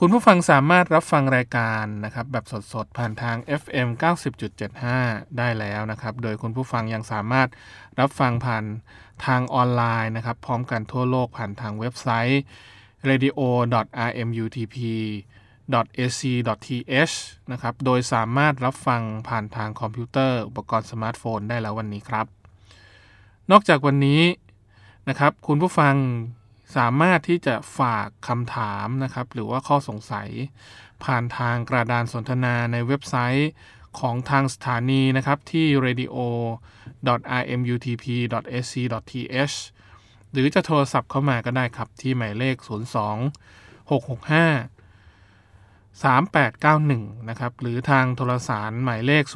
คุณผู้ฟังสามารถรับฟังรายการนะครับแบบสดๆ ผ่านทาง FM 90.75 ได้แล้วนะครับ โดยคุณผู้ฟังยังสามารถรับฟังผ่านทางออนไลน์นะครับ พร้อมกันทั่วโลกผ่านทางเว็บไซต์ radio.rmutp.ac.th นะครับ โดยสามารถรับฟังผ่านทางคอมพิวเตอร์ อุปกรณ์สมาร์ทโฟนได้แล้ววันนี้ครับ นอกจากวันนี้นะครับ คุณผู้ฟัง สามารถที่จะฝากคำถามนะครับ หรือว่าข้อสงสัย ผ่านทางกระดานสนทนาในเว็บไซต์ของทางสถานีนะครับที่ radio.rmutp.ac.th หรือจะโทรศัพท์เข้ามาก็ได้ครับ ที่หมายเลข 02 665 3891 นะครับ หรือทางโทรสารหมายเลข 02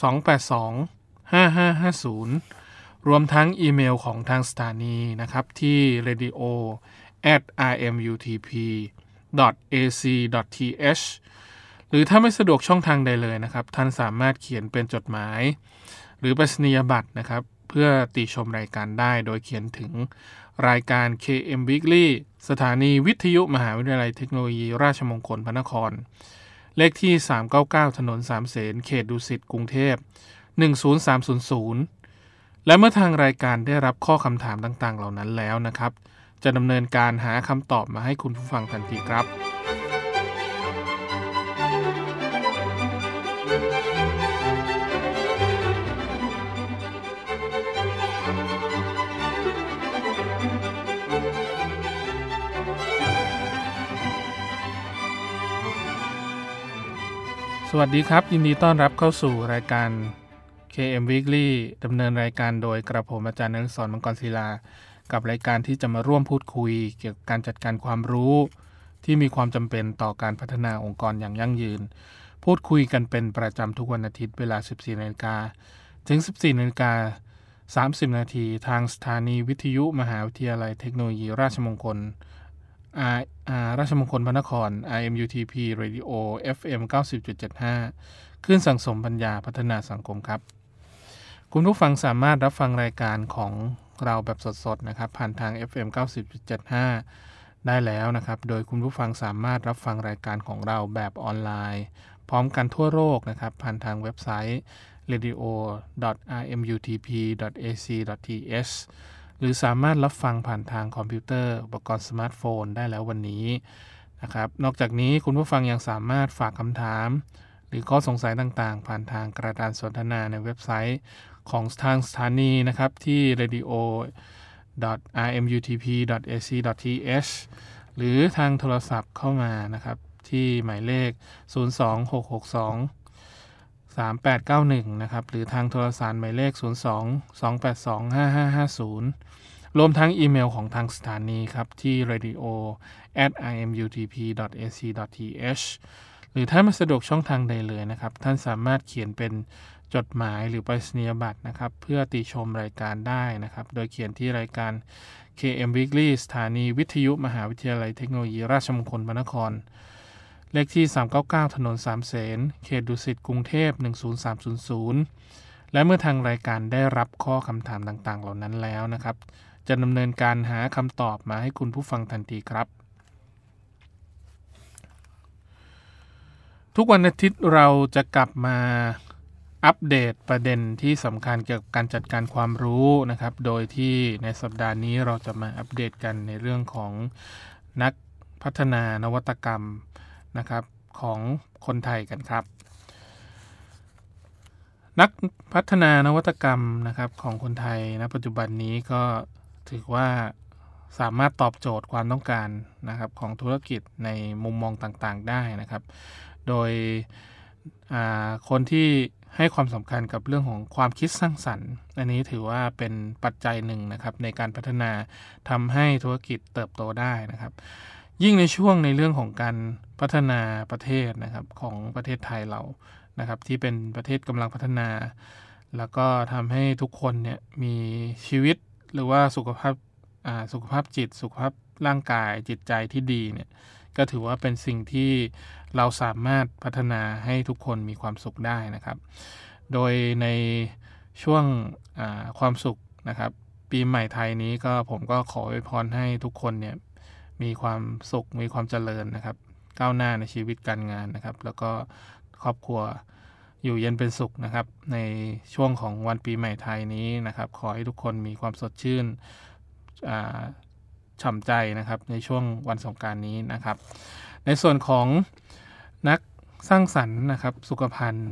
282 5550 รวมทั้งอีเมลของทางสถานีนะครับที่ radio at rmutp ac th หรือถ้าไม่สะดวกช่องทางใดเลยนะครับ ท่านสามารถเขียนเป็นจดหมาย หรือไปรษณียบัตรนะครับ เพื่อติชมรายการได้โดยเขียนถึงรายการ KM Weekly สถานีวิทยุมหาวิทยาลัยเทคโนโลยีราชมงคลพระนคร เลขที่ 399 ถนนสามเสนเขตดุสิตกรุงเทพ 10300 และเมื่อทางรายการได้รับข้อคำถามต่างๆ เหล่านั้นแล้วนะครับ จะดำเนินการหาคำตอบมาให้คุณผู้ฟังทันทีครับ สวัสดีครับ ยินดีต้อนรับเข้าสู่รายการ KM Weekly ดำเนินรายการโดยกระผมอาจารย์นฤศรมังกรศิลา กับรายการที่จะมาร่วมพูดคุย เกี่ยวกับการจัดการความรู้ ที่มีความจำเป็นต่อการพัฒนาองค์กรอย่างยั่งยืน พูดคุยกันเป็นประจำทุกวันอาทิตย์เวลา 14นาฬิกาถึง 14นาฬิกา30 นาทีทางสถานีวิทยุมหาวิทยาลัยเทคโนโลยีราชมงคลราชมงคลพระนคร RMUTP Radio FM 90.75คลื่นสังสมปัญญาพัฒนาสังคมครับ คุณผู้ฟังสามารถรับฟังรายการของเราแบบสดๆนะครับ ผ่านทาง FM 90.75 ได้แล้วนะครับ โดยคุณผู้ฟังสามารถรับฟังรายการของเราแบบออนไลน์ พร้อมกันทั่วโลกนะครับ ผ่านทางเว็บไซต์ radio.rmutp.ac.th หรือสามารถรับฟังผ่านทางคอมพิวเตอร์ อุปกรณ์สมาร์ทโฟนได้แล้ววันนี้นะครับ นอกจากนี้คุณผู้ฟังยังสามารถฝากคำถาม หรือข้อสงสัยต่างๆ ผ่านทางกระดานสนทนาในเว็บไซต์ ของทางสถานีนะครับ ที่ radio rmutp.ac.th หรือทางโทรศัพท์เข้ามานะครับ ที่หมายเลข 02662 3891 นะครับ หรือทางโทรศัพท์หมายเลข 02 282 5550 รวมทั้งอีเมลของทางสถานีครับ ที่ radio at imutp.ac.th หรือถ้าไม่สะดวกช่องทางใดเลยนะครับ ท่านสามารถเขียนเป็น จดหมายหรือไปรษณียบัตรนะครับ เพื่อติชมรายการได้นะครับ โดยเขียนที่รายการ KM Weekly สถานีวิทยุมหาวิทยาลัยเทคโนโลยีราชมงคลพระนคร เลขที่ 399 ถนนสามเสนเขตดุสิตกรุงเทพ 10300 และเมื่อทางรายการได้รับข้อคำถามต่างๆ เหล่านั้นแล้วนะครับ จะดำเนินการหาคำตอบมาให้คุณผู้ฟังทันทีครับทุกวันอาทิตย์เราจะกลับมา อัปเดตประเด็นที่สำคัญเกี่ยวกับการจัดการความรู้นะครับ โดยที่ในสัปดาห์นี้เราจะมาอัปเดตกันในเรื่องของนักพัฒนานวัตกรรมนะครับของคนไทยกันครับ นักพัฒนานวัตกรรมนะครับของคนไทยณปัจจุบันนี้ก็ถือว่าสามารถตอบโจทย์ความต้องการนะครับของธุรกิจในมุมมองต่างๆได้นะครับ โดยคนที่ ให้ความสำคัญกับเรื่องของความคิดสร้างสรรค์ อันนี้ถือว่าเป็นปัจจัยหนึ่งนะครับในการพัฒนาทำให้ธุรกิจเติบโตได้นะครับ ยิ่งในช่วงในเรื่องของการพัฒนาประเทศนะครับของประเทศไทยเรานะครับ ที่เป็นประเทศกำลังพัฒนา แล้วก็ทำให้ทุกคนเนี่ยมีชีวิตหรือว่าสุขภาพสุขภาพจิต สุขภาพร่างกายจิตใจที่ดีเนี่ย ก็ถือว่าเป็นสิ่งที่เราสามารถพัฒนาให้ทุกคนมีความสุขได้นะครับ โดยในช่วงความสุขนะครับ ปีใหม่ไทยนี้ก็ผมก็ขออวยพรให้ทุกคนเนี่ยมีความสุขมีความเจริญนะครับ ก้าวหน้าในชีวิตการงานนะครับ แล้วก็ครอบครัวอยู่เย็นเป็นสุขนะครับ ในช่วงของวันปีใหม่ไทยนี้นะครับ ขอให้ทุกคนมีความสดชื่น ฉ่ำใจนะครับในช่วงวันสงการนี้นะครับ ในส่วนของนักสร้างสรรค์นะครับสุขภัณฑ์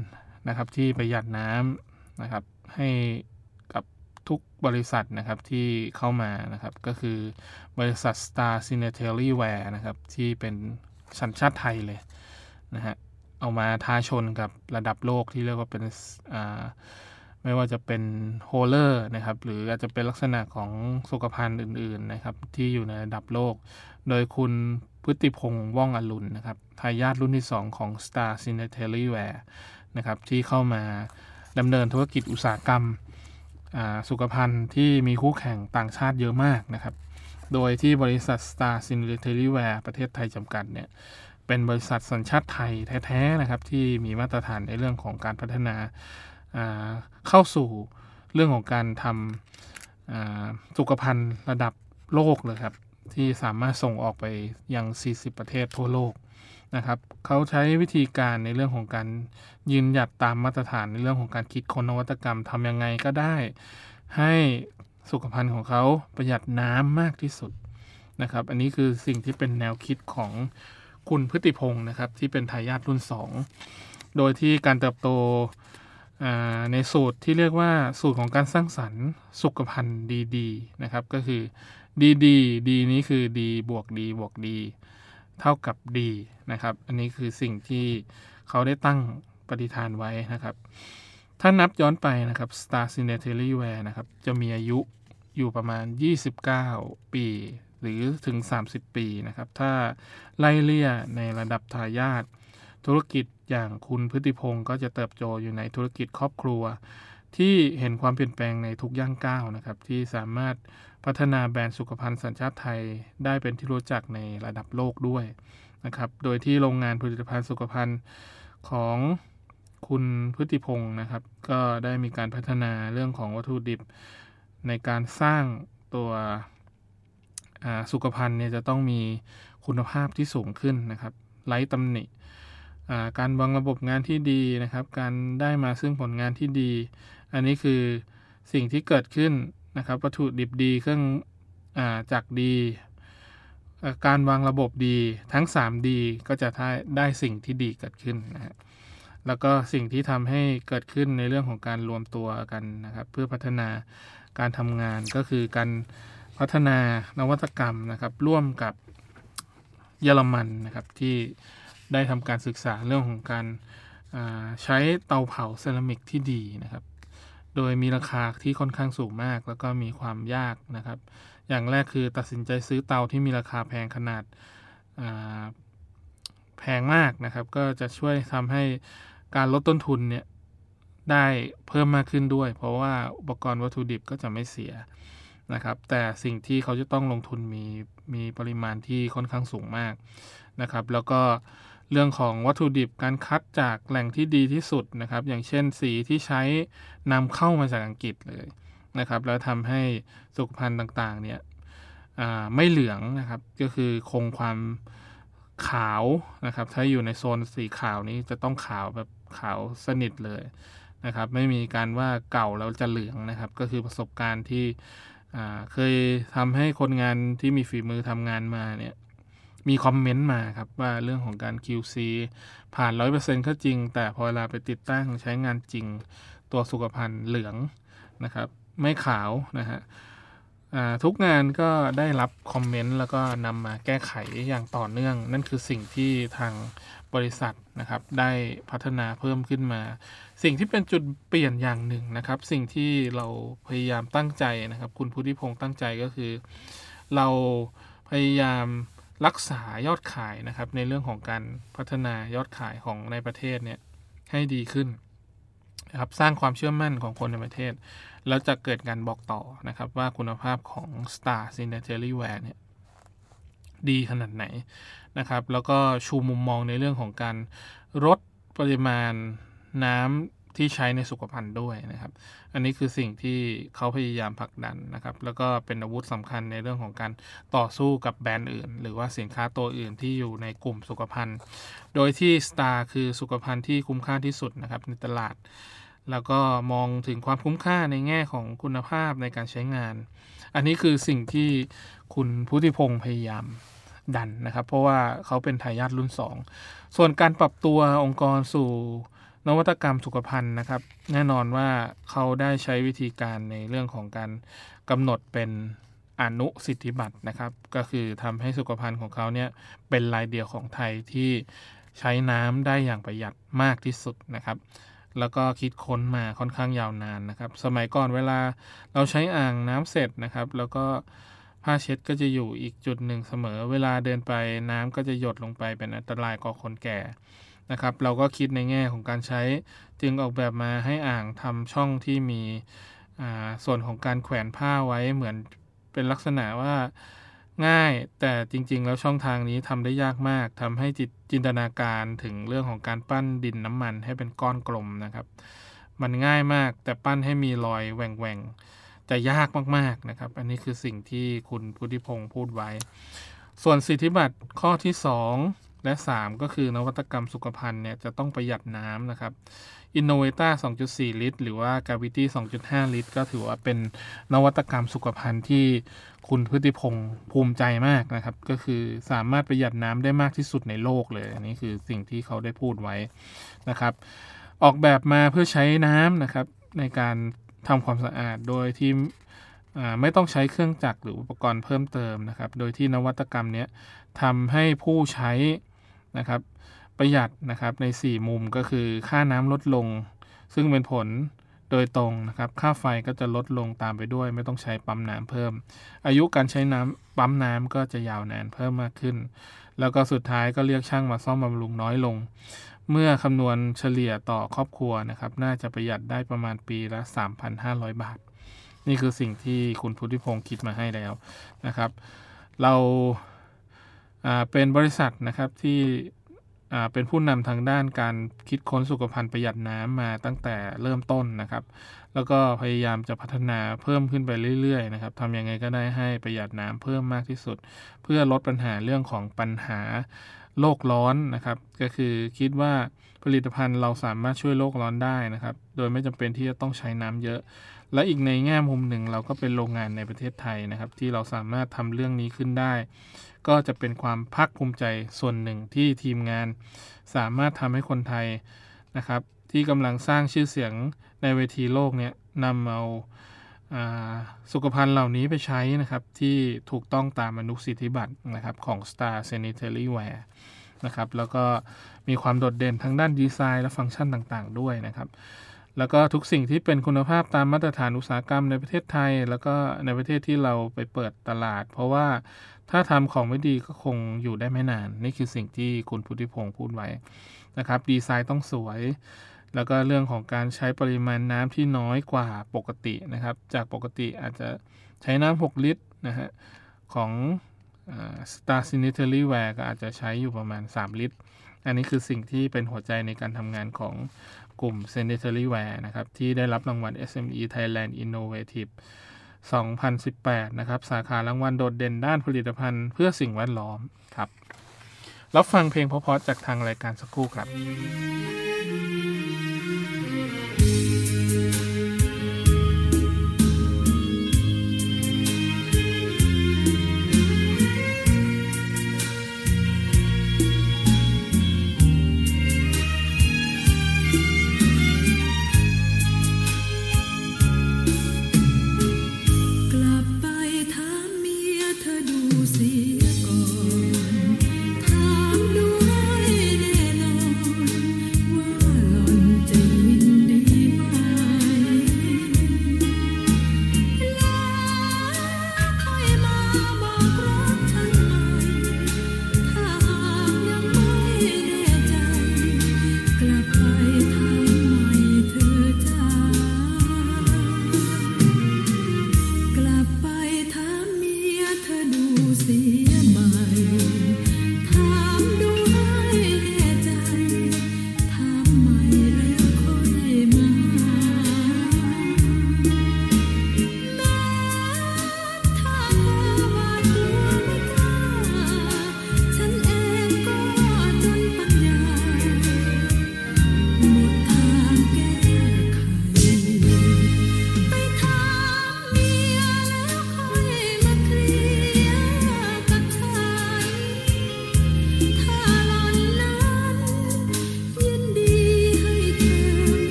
นะครับที่ประหยัดน้ำนะครับให้กับทุกบริษัทนะครับที่เข้ามานะครับก็คือบริษัท Star s y n e t a r y w a r e นะครับที่เป็นสัญชาติไทยเลยนะฮะเอามาท้าชนกับระดับโลกที่เรียกว่าเป็น ไม่ว่าจะเป็นโฮเลอร์นะครับหรืออาจจะเป็นลักษณะของสุขภัณฑ์อื่นๆนะครับที่อยู่ในระดับโลก โดยคุณพฤติพงศ์ว่องอรุณนะครับทายาทรุ่นที่ 2 ของ Star s y n e t a r y w a r e นะครับที่เข้ามาดำเนินธุรกิจอุตสาหกรรมสุขภัณฑ์ที่มีคู่แข่งต่างชาติเยอะมากนะครับ โดยที่บริษัท Star s y n e t a r y w a r e ประเทศไทยจำกัดเนี่ยเป็นบริษัทสัญชาติไทยแท้ๆนะครับที่มีมาตรฐานในเรื่องของการพัฒนา เข้าสู่เรื่องของการทำสุขภัณฑ์ระดับโลกเลยครับ ที่สามารถส่งออกไปยัง 40 ประเทศทั่วโลกนะครับเขาใช้วิธีการในเรื่องของการยืนหยัดตามมาตรฐานในเรื่องของการคิดค้นนวัตกรรมทำยังไงก็ได้ ให้สุขภัณฑ์ของเขาประหยัดน้ำมากที่สุดนะครับ อันนี้คือสิ่งที่เป็นแนวคิดของคุณพฤติพงศ์นะครับ ที่เป็นทายาทรุ่น 2 โดยที่การเติบโต ในสูตรที่เรียกว่าสูตรของการสร้างสรรค์สุขภัณฑ์ดีๆนะครับ ก็คือดีดีดีนี้คือดีบวกดีบวกดีเท่ากับดีนะครับ อันนี้คือสิ่งที่เขาได้ตั้งปฏิฐานไว้นะครับ ถ้านับย้อนไปนะครับ Star c i n e t a r y w a r e นะครับจะมีอายุอยู่ประมาณ 29 ปี หรือถึง 30 ปีนะครับ ถ้าไล่เลี่ยในระดับทายาท ธุรกิจอย่างคุณพฤติพงศ์ก็จะเติบโตอยู่ในธุรกิจครอบครัว ที่เห็นความเปลี่ยนแปลงในทุกย่างก้าวนะครับ ที่สามารถพัฒนาแบรนด์สุขภัณฑ์สัญชาติไทย ได้เป็นที่รู้จักในระดับโลกด้วยนะครับ โดยที่โรงงานผลิตภัณฑ์สุขภัณฑ์ของคุณพฤติพงศ์นะครับ ก็ได้มีการพัฒนาเรื่องของวัตถุดิบ ในการสร้างตัวสุขภัณฑ์เนี่ยจะต้องมีคุณภาพที่สูงขึ้นนะครับ ไร้ตำหนิ การวางระบบงานที่ดีนะครับ การได้มาซึ่งผลงานที่ดี อันนี้คือสิ่งที่เกิดขึ้นนะครับ วัตถุดิบดีเครื่องอจากดี การวางระบบดีทั้ง3ดีก็จะได้ได้สิ่งที่ดีเกิดขึ้นนะฮะแล้วก็สิ่งที่ทำให้เกิดขึ้นในเรื่องของการรวมตัวกันนะครับ เพื่อพัฒนาการทำงานก็คือการพัฒนานวัตกรรมนะครับ ร่วมกับเยอรมันนะครับที่ ได้ทำการศึกษาเรื่องของการใช้เตาเผาเซรามิกที่ดีนะครับ โดยมีราคาที่ค่อนข้างสูงมาก แล้วก็มีความยากนะครับ อย่างแรกคือตัดสินใจซื้อเตาที่มีราคาแพงขนาดแพงมากนะครับ ก็จะช่วยทำให้การลดต้นทุนเนี่ยได้เพิ่มมากขึ้นด้วย เพราะว่าอุปกรณ์วัตถุดิบก็จะไม่เสียนะครับ แต่สิ่งที่เขาจะต้องลงทุนมีมีปริมาณที่ค่อนข้างสูงมากนะครับ แล้วก็ เรื่องของวัตถุดิบการคัดจากแหล่งที่ดีที่สุดนะครับ อย่างเช่นสีที่ใช้นำเข้ามาจากอังกฤษเลยนะครับ แล้วทำให้สุขภัณฑ์ต่างๆเนี่ยไม่เหลืองนะครับ ก็คือคงความขาวนะครับ ถ้าอยู่ในโซนสีขาวนี้จะต้องขาวแบบขาวสนิทเลยนะครับ ไม่มีการว่าเก่าแล้วจะเหลืองนะครับ ก็คือประสบการณ์ที่เคยทำให้คนงานที่มีฝีมือทำงานมาเนี่ย มีคอมเมนต์มาครับว่าเรื่องของการ QC ผ่าน 100%ก็จริง แต่พอเวลาไปติดตั้งใช้งานจริงตัวสุขภัณฑ์เหลืองนะครับ ไม่ขาวนะฮะทุกงานก็ได้รับคอมเมนต์แล้วก็นำมาแก้ไขอย่างต่อเนื่อง นั่นคือสิ่งที่ทางบริษัทนะครับ ได้พัฒนาเพิ่มขึ้นมา สิ่งที่เป็นจุดเปลี่ยนอย่างหนึ่งนะครับ สิ่งที่เราพยายามตั้งใจนะครับ คุณพุทธิพงศ์ตั้งใจก็คือ เราพยายาม รักษายอดขายนะครับ ในเรื่องของการพัฒนายอดขายของในประเทศเนี่ยให้ดีขึ้นนะครับสร้างความเชื่อมั่นของคนในประเทศ แล้วจะเกิดการบอกต่อนะครับ ว่าคุณภาพของ Star s i n a t e r y w a r e เนี่ยดีขนาดไหนนะครับ แล้วก็ชูมุมมองในเรื่องของการลดปริมาณน้ำ ที่ใช้ในสุขภัณฑ์ด้วยนะครับ อันนี้คือสิ่งที่เขาพยายามผลักดันนะครับ แล้วก็เป็นอาวุธสำคัญในเรื่องของการต่อสู้กับแบรนด์อื่น หรือว่าสินค้าตัวอื่นที่อยู่ในกลุ่มสุขภัณฑ์ โดยที่ Star คือสุขภัณฑ์ที่คุ้มค่าที่สุดนะครับในตลาด แล้วก็มองถึงความคุ้มค่าในแง่ของคุณภาพในการใช้งาน อันนี้คือสิ่งที่คุณพุทธิพงศ์พยายามดันนะครับ เพราะว่าเขาเป็นทายาทรุ่น 2 ส่วนการปรับตัวองค์กรสู่ นวัตกรรมสุขภัณฑ์นะครับ แน่นอนว่าเขาได้ใช้วิธีการในเรื่องของการกำหนดเป็นอนุสิทธิบัตรนะครับ ก็คือทำให้สุขภัณฑ์ของเขาเนี่ยเป็นรายเดียวของไทยที่ใช้น้ำได้อย่างประหยัดมากที่สุดนะครับ แล้วก็คิดค้นมาค่อนข้างยาวนานนะครับ สมัยก่อนเวลาเราใช้อ่างน้ำเสร็จนะครับ แล้วก็ผ้าเช็ดก็จะอยู่อีกจุดหนึ่งเสมอ เวลาเดินไปน้ำก็จะหยดลงไปเป็นอันตรายก่อคนแก่ นะครับเราก็คิดในแง่ของการใช้จึงออกแบบมาให้อ่างทำช่องที่มีส่วนของการแขวนผ้าไว้เหมือนเป็นลักษณะว่าง่ายแต่จริง ๆ แล้วช่องทางนี้ทำได้ยากมากทำให้จิตจินตนาการถึงเรื่องของการปั้นดินน้ำมันให้เป็นก้อนกลมนะครับ มันง่ายมากแต่ปั้นให้มีรอยแหว่งๆจะยากมากๆนะครับ อันนี้คือสิ่งที่คุณพุทธิพงศ์พูดไว้ ส่วนสิทธิบัตรข้อที่ 2 และ 3 ก็คือนวัตกรรมสุขภัณฑ์เนี่ยจะต้องประหยัดน้ำนะครับ Innovata 2.4 ลิตร หรือว่า Gravity 2.5 ลิตร ก็ถือว่าเป็นนวัตกรรมสุขภัณฑ์ที่คุณพฤติพงศ์ภูมิใจมากนะครับ ก็คือสามารถประหยัดน้ำได้มากที่สุดในโลกเลย อันนี้คือสิ่งที่เขาได้พูดไว้นะครับ ออกแบบมาเพื่อใช้น้ำนะครับในการทำความสะอาดโดยที่ไม่ต้องใช้เครื่องจักรหรืออุปกรณ์เพิ่มเติมนะครับ โดยที่นวัตกรรมนี้ทำให้ผู้ใช้ นะครับ ประหยัดนะครับใน 4 มุมก็คือค่าน้ำลดลง ซึ่งเป็นผลโดยตรงนะครับ ค่าไฟก็จะลดลงตามไปด้วย ไม่ต้องใช้ปั๊มน้ำเพิ่ม อายุการใช้น้ำปั๊มน้ำก็จะยาวนานเพิ่มมากขึ้น แล้วก็สุดท้ายก็เรียกช่างมาซ่อมบำรุงน้อยลง เมื่อคำนวณเฉลี่ยต่อครอบครัวนะครับ น่าจะประหยัดได้ประมาณปีละ 3,500 บาท นี่คือสิ่งที่คุณพุทธิพงศ์คิดมาให้แล้วนะครับ เรา เป็นบริษัทนะครับที่เป็นผู้นำทางด้านการคิดค้นสุขภัณฑ์ประหยัดน้ำมาตั้งแต่เริ่มต้นนะครับ แล้วก็พยายามจะพัฒนาเพิ่มขึ้นไปเรื่อยๆนะครับทำยังไงก็ได้ให้ประหยัดน้ำเพิ่มมากที่สุด เพื่อลดปัญหาเรื่องของปัญหาโลกร้อนนะครับ ก็คือคิดว่าผลิตภัณฑ์เราสามารถช่วยโลกร้อนได้นะครับ โดยไม่จำเป็นที่จะต้องใช้น้ำเยอะ และอีกในแง่มุมหนึ่งเราก็เป็นโรงงานในประเทศไทยนะครับ ที่เราสามารถทำเรื่องนี้ขึ้นได้ ก็จะเป็นความภาคภูมิใจส่วนหนึ่งที่ทีมงาน สามารถทำให้คนไทยนะครับ ที่กำลังสร้างชื่อเสียงในเวทีโลกเนี่ยนำเอาสุขภัณฑ์เหล่านี้ไปใช้นะครับ ที่ถูกต้องตามอนุสิทธิบัตรนะครับของ Star Sanitary Ware นะครับแล้วก็มีความโดดเด่นทั้งด้านดีไซน์และฟังก์ชันต่างๆ ด้วยนะครับ แล้วก็ทุกสิ่งที่เป็นคุณภาพตามมาตรฐานอุตสาหกรรมในประเทศไทย แล้วก็ในประเทศที่เราไปเปิดตลาด เพราะว่า ถ้าทำของไม่ดีก็คงอยู่ได้ไม่นาน นี่คือสิ่งที่คุณพุทธิพงศ์พูดไว้นะครับ ดีไซน์ต้องสวย แล้วก็เรื่องของการใช้ปริมาณน้ำที่น้อยกว่าปกตินะครับ จากปกติอาจจะใช้น้ำ6ลิตรนะฮะของ Star Sanitary Ware ก็อาจจะใช้อยู่ประมาณ 3 ลิตร อันนี้คือสิ่งที่เป็นหัวใจในการทำงานของกลุ่ม Sanitary Ware นะครับ ที่ได้รับรางวัล SME Thailand Innovative 2018 นะครับ สาขารางวัลโดดเด่นด้านผลิตภัณฑ์เพื่อสิ่งแวดล้อมครับรับฟังเพลงเพราะๆจากทางรายการสักครู่ครับ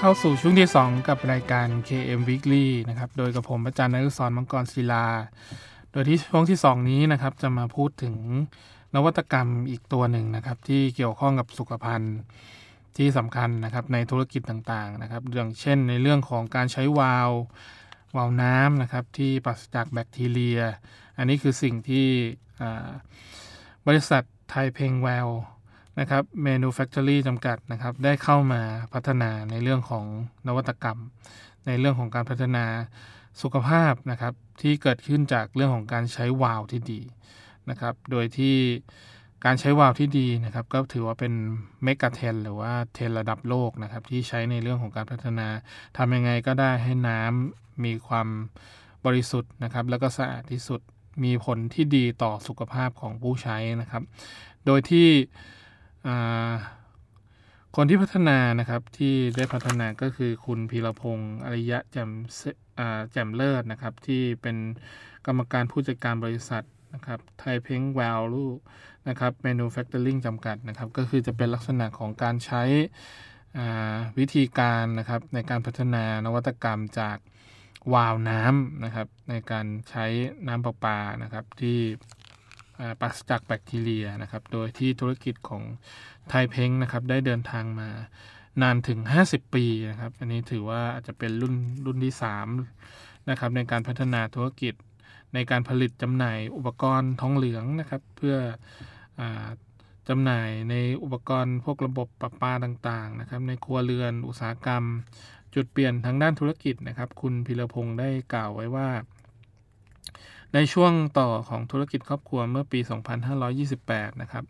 เข้าสู่ช่วงที่ 2 กับรายการ KM Weekly นะครับ โดยกับผมอาจารย์นฤศรมังกรศิลา โดยที่ช่วงที่ 2 นี้นะครับ จะมาพูดถึงนวัตกรรมอีกตัวหนึ่งนะครับ ที่เกี่ยวข้องกับสุขภัณฑ์ที่สำคัญนะครับในธุรกิจต่างๆนะครับอย่างเช่นในเรื่องของการใช้วาล์ววาล์วน้ำนะครับที่ปราศจากแบคทีเรีย อันนี้คือสิ่งที่บริษัทไทยเพงแวล นะครับ Manufactory จำกัดนะครับ ได้เข้ามาพัฒนาในเรื่องของนวัตกรรม ในเรื่องของการพัฒนาสุขภาพนะครับ ที่เกิดขึ้นจากเรื่องของการใช้วาล์วที่ดีนะครับ โดยที่การใช้วาล์วที่ดีนะครับ ก็ถือว่าเป็นเมกะเทนหรือว่าเทนระดับโลกนะครับ ที่ใช้ในเรื่องของการพัฒนาทำยังไงก็ได้ให้น้ำมีความบริสุทธิ์นะครับ แล้วก็สะอาดที่สุดมีผลที่ดีต่อสุขภาพของผู้ใช้นะครับ โดยที่ คนที่พัฒนานะครับที่ได้พัฒนาก็คือคุณพีรพงศ์อริยะแจ่มแจ่มเลิศนะครับ ที่เป็นกรรมการผู้จัดการบริษัทนะครับไทยเพ้ง Value นะครับ Manufacturing จำกัดนะครับ ก็คือจะเป็นลักษณะของการใช้วิธีการนะครับในการพัฒนานวัตกรรมจากวาวน้ำนะครับในการใช้น้ำประปานะครับที่ ปราศจากแบคทีเรียนะครับ โดยที่ธุรกิจของไทยเพ้งนะครับได้เดินทางมานานถึง 50 ปีนะครับ อันนี้ถือว่าอาจจะเป็นรุ่นรุ่นที่3นะครับในการพัฒนาธุรกิจในการผลิตจำหน่ายอุปกรณ์ทองเหลืองนะครับ เพื่ออจำหน่ายในอุปกรณ์พวกระบบประปาต่างๆนะครับ ในครัวเรือนอุตสาหกรรม จุดเปลี่ยนทางด้านธุรกิจนะครับ คุณพิรพงศ์ได้กล่าวไว้ว่า ในช่วงต่อของธุรกิจครอบครัวเมื่อปี 2528 นะครับ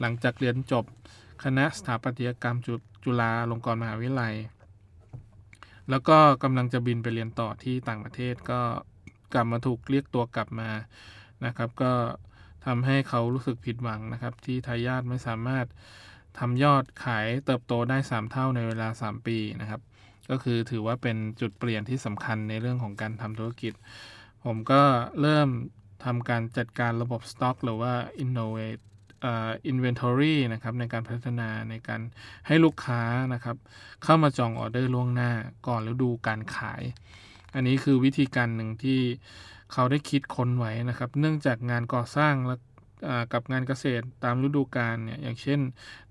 หลังจากเรียนจบคณะสถาปัตยกรรมจจุฬาลงกรณ์มหาวิทยาลัย แล้วก็กำลังจะบินไปเรียนต่อที่ต่างประเทศก็กลับมาถูกเรียกตัวกลับมานะครับ ก็ทำให้เขารู้สึกผิดหวังนะครับ ที่ทายาทไม่สามารถทำยอดขายเติบโตได้ 3 เท่าในเวลา 3 ปีนะครับ ก็คือถือว่าเป็นจุดเปลี่ยนที่สำคัญในเรื่องของการทำธุรกิจ ผมก็เริ่มทำการจัดการระบบสต็อกหรือว่า innovate uh, inventory นะครับในการพัฒนาในการให้ลูกค้านะครับ เข้ามาจองออเดอร์ล่วงหน้าก่อนฤดูการขาย อันนี้คือวิธีการหนึ่งที่เขาได้คิดค้นไว้นะครับ เนื่องจากงานก่อสร้างและกับงานเกษตรตามฤดูกาลเนี่ยอย่างเช่น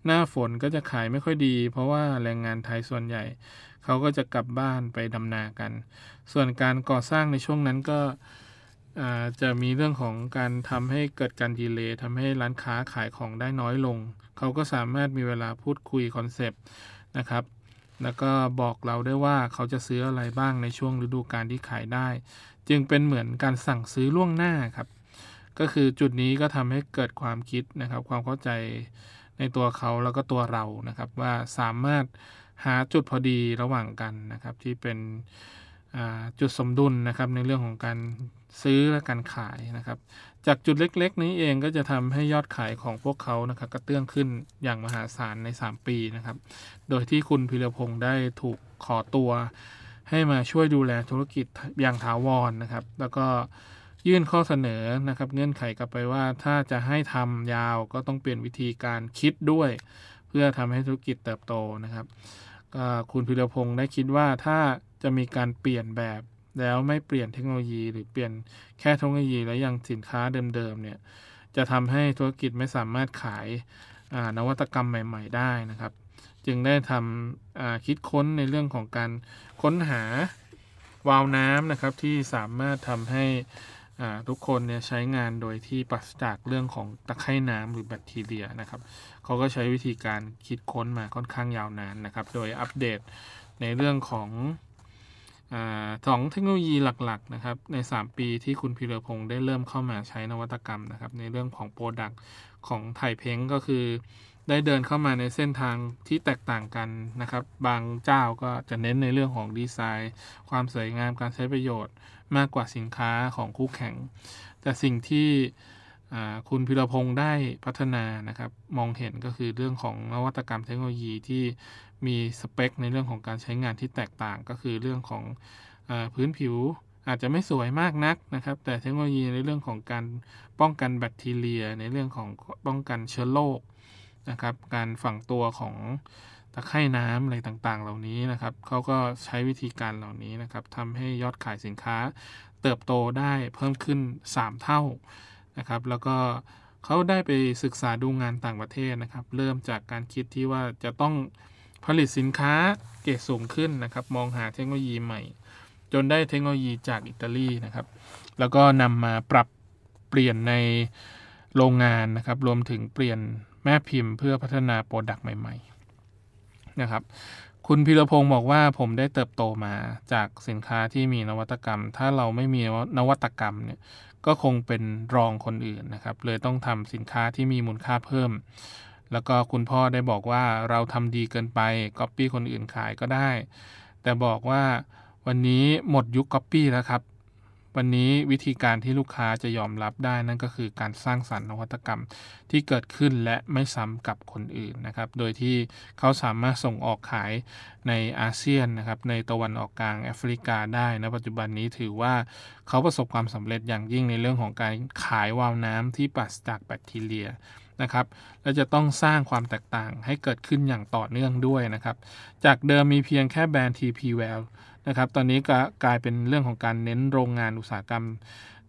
หน้าฝนก็จะขายไม่ค่อยดี เพราะว่าแรงงานไทยส่วนใหญ่ เขาก็จะกลับบ้านไปดำนากัน ส่วนการก่อสร้างในช่วงนั้นก็จะมีเรื่องของการทำให้เกิดการ delay ทำให้ร้านค้าขายของได้น้อยลง เขาก็สามารถมีเวลาพูดคุยคอนเซปต์นะครับ แล้วก็บอกเราได้ว่าเขาจะซื้ออะไรบ้างในช่วงฤดูกาลที่ขายได้ จึงเป็นเหมือนการสั่งซื้อล่วงหน้าครับก็คือจุดนี้ก็ทำให้เกิดความคิดนะครับ ความเข้าใจในตัวเขาแล้วก็ตัวเรานะครับ ว่าสามารถ หาจุดพอดีระหว่างกันนะครับ ที่เป็นจุดสมดุลนะครับในเรื่องของการซื้อและการขายนะครับ จากจุดเล็กๆ นี้เองก็จะทำให้ยอดขายของพวกเขานะครับกระเตื้องขึ้นอย่างมหาศาลใน 3 ปีนะครับ โดยที่คุณพิรพงศ์ได้ถูกขอตัว ให้มาช่วยดูแลธุรกิจอย่างถาวรนนะครับ แล้วก็ยื่นข้อเสนอนะครับ เงื่อนไขกลับไปว่าถ้าจะให้ทำยาวก็ต้องเปลี่ยนวิธีการคิดด้วย เพื่อทำให้ธุรกิจเติบโตนะครับ คุณพิรพงศ์ได้คิดว่าถ้าจะมีการเปลี่ยนแบบแล้วไม่เปลี่ยนเทคโนโลยี หรือเปลี่ยนแค่เทคโนโลยีและยังสินค้าเดิมๆเนี่ยจะทำให้ธุรกิจไม่สามารถขายนวัตกรรมใหม่ ๆ ได้นะครับ จึงได้ทำคิดค้นในเรื่องของการค้นหาวาล์วน้ำนะครับที่สามารถทำให้ ทุกคนเนี่ยใช้งานโดยที่ปราศจากเรื่องของตะไคร่น้ำหรือแบคทีเรียนะครับเขาก็ใช้วิธีการคิดค้นมาค่อนข้างยาวนานนะครับ โดยอัปเดตในเรื่องของสองเทคโนโลยีหลักๆนะครับใน 3 ปีที่คุณพิรพงศ์ได้เริ่มเข้ามาใช้นวัตกรรมนะครับในเรื่องของโปรดักต์ของไทยเพ้งก็คือได้เดินเข้ามาในเส้นทางที่แตกต่างกันนะครับ บางเจ้าก็จะเน้นในเรื่องของดีไซน์ ความสวยงามการใช้ประโยชน์ มากกว่าสินค้าของคู่แข่ง แต่สิ่งที่คุณพิรพงศ์ได้พัฒนานะครับมองเห็นก็คือเรื่องของนวัตกรรมเทคโนโลยีที่มีสเปค ในเรื่องของการใช้งานที่แตกต่าง ก็คือเรื่องของอพื้นผิวอาจจะไม่สวยมากนักนะครับ แต่เทคโนโลยีในเรื่องของการป้องกันแบคทีเรีย ในเรื่องของป้องกันเชื้อโรคนะครับ การฝังตัวของ ตะไคร่น้ำอะไรต่างๆ เหล่านี้นะครับเขาก็ใช้วิธีการเหล่านี้นะครับทำให้ยอดขายสินค้าเติบโตได้เพิ่มขึ้น 3 เท่านะครับ แล้วก็เขาได้ไปศึกษาดูงานต่างประเทศนะครับ เริ่มจากการคิดที่ว่าจะต้องผลิตสินค้าเกรดสูงขึ้นนะครับ มองหาเทคโนโลยีใหม่ จนได้เทคโนโลยีจากอิตาลีนะครับ แล้วก็นำมาปรับเปลี่ยนในโรงงานนะครับ รวมถึงเปลี่ยนแม่พิมพ์เพื่อพัฒนาโปรดักต์ใหม่ ๆ นะครับ คุณพิรพงศ์บอกว่าผมได้เติบโตมาจากสินค้าที่มีนวัตกรรม ถ้าเราไม่มีนวัตกรรมเนี่ยก็คงเป็นรองคนอื่นนะครับ เลยต้องทำสินค้าที่มีมูลค่าเพิ่ม แล้วก็คุณพ่อได้บอกว่าเราทำดีเกินไปก๊อปปี้คนอื่นขายก็ได้ แต่บอกว่าวันนี้หมดยุคก๊อปปี้แล้วครับ วันนี้วิธีการที่ลูกค้าจะยอมรับได้นั่นก็คือการสร้างสรรค์นวัตกรรมที่เกิดขึ้นและไม่ซ้ำกับคนอื่นนะครับ โดยที่เขาสามารถส่งออกขายในอาเซียนนะครับในตะวันออกกลางแอฟริกาได้นะปัจจุบันนี้ถือว่าเขาประสบความสำเร็จอย่างยิ่งในเรื่องของการขายวาล์วน้ำที่ปราศจากแบคทีเรียนะครับและจะต้องสร้างความแตกต่างให้เกิดขึ้นอย่างต่อเนื่องด้วยนะครับ จากเดิมมีเพียงแค่แบรนด์ TP Well นะครับตอนนี้ก็กลายเป็นเรื่องของการเน้นโรงงานอุตสาหกรรม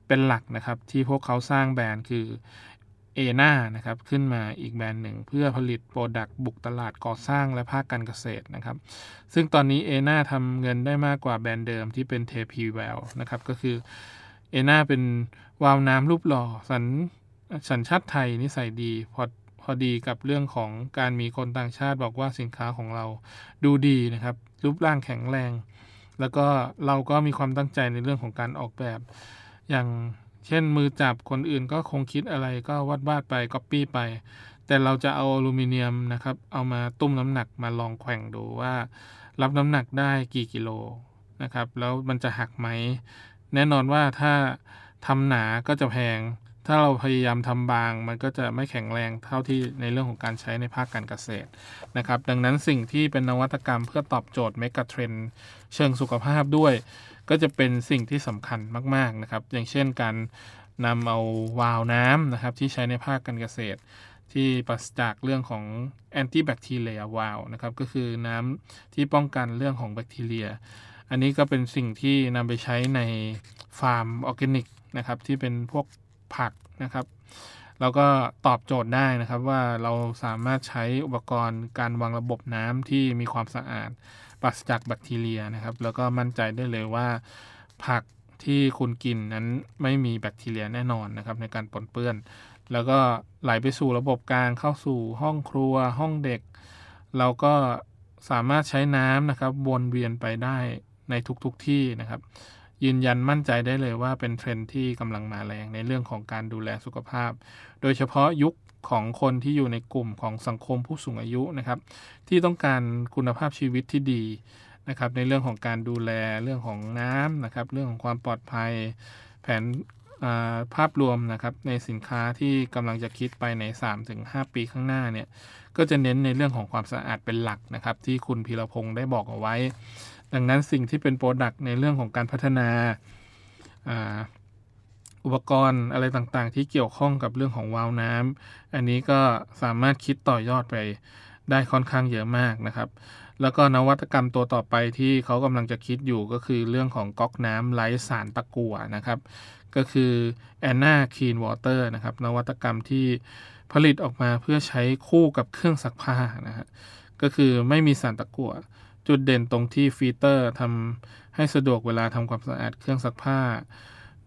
เป็นหลักนะครับ ที่พวกเขาสร้างแบรนด์คือเอนานะครับขึ้นมาอีกแบรนด์หนึ่ง เพื่อผลิต product บุกตลาดก่อสร้างและภาคการเกษตรนะครับ ซึ่งตอนนี้เอนาทำเงินได้มากกว่าแบรนด์เดิมที่เป็น TP Well นะครับก็คือเอนาเป็นวาวน้ำรูปหล่อสันสัญชาติไทยนิสัยดีพอพอดีกับเรื่องของการมีคนต่างชาติบอกว่าสินค้าของเราดูดีนะครับ รูปร่างแข็งแรง แล้วก็เราก็มีความตั้งใจในเรื่องของการออกแบบ อย่างเช่นมือจับคนอื่นก็คงคิดอะไรก็วาดวาดไปก๊อปปี้ไป แต่เราจะเอาอลูมิเนียมนะครับ เอามาตุ้มน้ำหนักมาลองแข่งดูว่า รับน้ำหนักได้กี่กิโลนะครับ แล้วมันจะหักไหม แน่นอนว่าถ้าทำหนาก็จะแพง ถ้าเราพยายามทำบาง มันก็จะไม่แข็งแรงเท่าที่ในเรื่องของการใช้ในภาคการเกษตรนะครับ ดังนั้นสิ่งที่เป็นนวัตกรรมเพื่อตอบโจทย์เมกะเทรนเชิงสุขภาพด้วย ก็จะเป็นสิ่งที่สำคัญมากๆนะครับ อย่างเช่นการนำเอาวาล์วน้ำนะครับ ที่ใช้ในภาคการเกษตร ที่ปราศจากเรื่องของแอนตี้แบคทีเรียวาล์วนะครับ ก็คือน้ำที่ป้องกันเรื่องของแบคทีเรีย อันนี้ก็เป็นสิ่งที่นำไปใช้ในฟาร์มออร์แกนิกนะครับ ที่เป็นพวก ผักนะครับเราก็ตอบโจทย์ได้นะครับว่าเราสามารถใช้อุปกรณ์การวางระบบน้ำที่มีความสะอาดปราศจากแบคทีเรียนะครับ แล้วก็มั่นใจได้เลยว่า ผักที่คุณกินนั้นไม่มีแบคทีเรียแน่นอนนะครับ ในการปนเปื้อน แล้วก็ไหลไปสู่ระบบกลางเข้าสู่ห้องครัว ห้องเด็ก เราก็สามารถใช้น้ำนะครับวนเวียนไปได้ในทุกๆทที่นะครับ ยืนยันมั่นใจได้เลยว่าเป็นเทรนที่กำลังมาแรงในเรื่องของการดูแลสุขภาพ โดยเฉพาะยุคของคนที่อยู่ในกลุ่มของสังคมผู้สูงอายุนะครับ ที่ต้องการคุณภาพชีวิตที่ดีนะครับในเรื่องของการดูแลเรื่องของน้ำนะครับ เรื่องของความปลอดภัย แผนภาพรวมนะครับในสินค้าที่กำลังจะคิดไปใน 3-5 ปีข้างหน้าเนี่ยก็จะเน้นในเรื่องของความสะอาดเป็นหลักนะครับ ที่คุณพีรพงศ์ได้บอกเอาไว้ ดังนั้นสิ่งที่เป็นโปรดักต์ในเรื่องของการพัฒนาอุปกรณ์อะไรต่างๆ ที่เกี่ยวข้องกับเรื่องของวาล์วน้ำอันนี้ก็สามารถคิดต่อยอดไปได้ค่อนข้างเยอะมากนะครับ แล้วก็นวัตกรรมตัวต่อไปที่เขากำลังจะคิดอยู่ก็คือเรื่องของก๊อกน้ำไร้สารตะกั่วนะครับ ก็คือ Anna Clean Water นะครับ นวัตกรรมที่ผลิตออกมาเพื่อใช้คู่กับเครื่องซักผ้านะฮะก็คือไม่มีสารตะกั่ว จุดเด่นตรงที่ฟีเตอร์ทำให้สะดวกเวลาทำความสะอาดเครื่องซักผ้า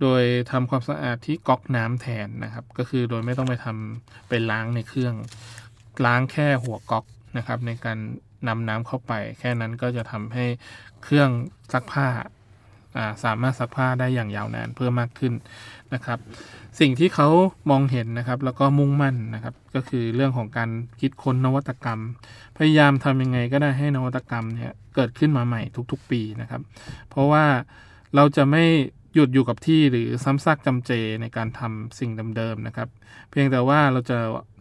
โดยทำความสะอาดที่ก๊อกน้ำแทนนะครับ ก็คือโดยไม่ต้องไปทำไปล้างในเครื่อง ล้างแค่หัวก๊อกนะครับ ในการนำน้ำเข้าไป แค่นั้นก็จะทำให้เครื่องซักผ้าสามารถซักผ้าได้อย่างยาวนานเพิ่มมากขึ้นนะครับ สิ่งที่เขามองเห็นนะครับ แล้วก็มุ่งมั่นนะครับ ก็คือเรื่องของการคิดค้นนวัตกรรม พยายามทำยังไงก็ได้ให้นวัตกรรมเนี่ยเกิดขึ้นมาใหม่ทุกๆ ปีนะครับ เพราะว่าเราจะไม่หยุดอยู่กับที่หรือซ้ำซากจำเจในการทำสิ่งเดิมๆนะครับ เพียงแต่ว่าเราจะ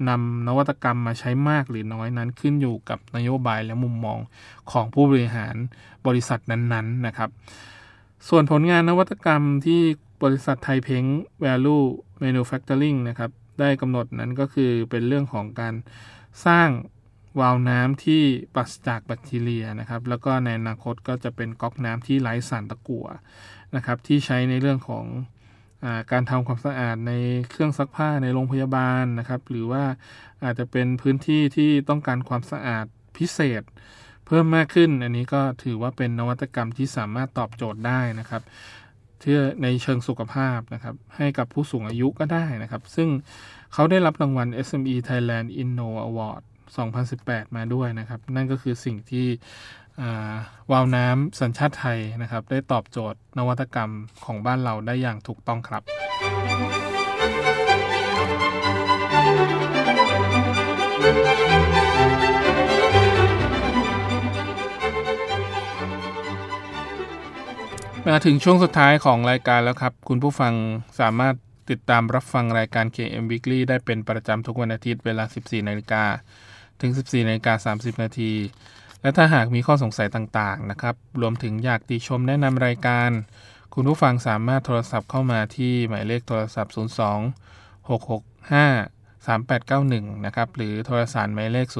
นำนวัตกรรมมาใช้มากหรือน้อยนั้นขึ้นอยู่กับนโยบายและมุมมองของผู้บริหารบริษัทนั้นๆนะครับ ส่วนผลงานนวัตกรรมที่ บริษัทไทยเพ้ง Value Manufacturing นะครับ ได้กำหนดนั้นก็คือเป็นเรื่องของการสร้างวาล์วน้ำที่ปราศจากแบคทีเรียนะครับ แล้วก็ในอนาคตก็จะเป็นก๊อกน้ำที่ไร้สารตะกั่วนะครับ ที่ใช้ในเรื่องของอการทำความสะอาดในเครื่องซักผ้าในโรงพยาบาลนะครับ หรือว่าอาจจะเป็นพื้นที่ที่ต้องการความสะอาดพิเศษเพิ่มมากขึ้น อันนี้ก็ถือว่าเป็นนวัตกรรมที่สามารถตอบโจทย์ได้นะครับ เพื่อในเชิงสุขภาพนะครับ ให้กับผู้สูงอายุก็ได้นะครับ ซึ่งเขาได้รับรางวัล SME Thailand Inno Award 2018 มาด้วยนะครับ นั่นก็คือสิ่งที่วาวน้ำสัญชาติไทยนะครับ ได้ตอบโจทย์นวัตกรรมของบ้านเราได้อย่างถูกต้องครับ มาถึงช่วงสุดท้ายของรายการแล้วครับ คุณผู้ฟังสามารถติดตามรับฟังรายการ KM Weekly ได้เป็นประจำทุกวันอาทิตย์เวลา 14นาฬิกาถึง 14นาฬิกา30 นาที และถ้าหากมีข้อสงสัยต่างๆนะครับ รวมถึงอยากติชมแนะนำรายการ คุณผู้ฟังสามารถโทรศัพท์เข้ามาที่หมายเลขโทรศัพท์ 02 665 3891 นะครับ หรือโทรศัพท์หมายเลข 02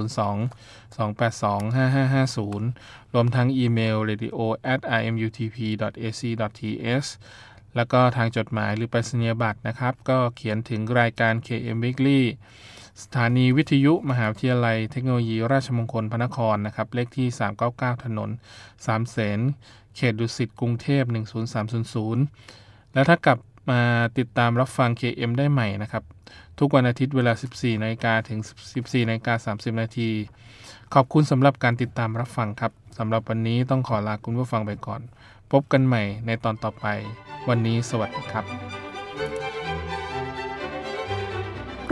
282 5550 รวมทั้งอีเมล radio at imutp ac th แล้วก็ทางจดหมายหรือไปรษณียบัตรนะครับ ก็เขียนถึงรายการ KM Weekly สถานีวิทยุมหาวิทยาลัยเทคโนโลยีราชมงคลพระนครนะครับ เลขที่ 399 ถนนสามเสน เขตดุสิตกรุงเทพ 10300 แล้วถ้ากลับ มาติดตามรับฟัง KM ได้ใหม่นะครับ ทุกวันอาทิตย์เวลา 14นาฬิกาถึง 14นาฬิกา30 นาที ขอบคุณสำหรับการติดตามรับฟังครับสำหรับวันนี้ต้องขอลาคุณผู้ฟังไปก่อน พบกันใหม่ในตอนต่อไป วันนี้สวัสดีครับ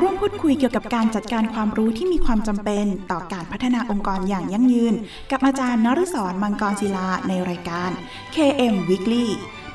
ร่วมพูดคุยเกี่ยวกับการจัดการความรู้ที่มีความจำเป็นต่อการพัฒนาองค์กรอย่างยั่งยืน กับอาจารย์นฤศรมังกรศิลาในรายการ KM Weekly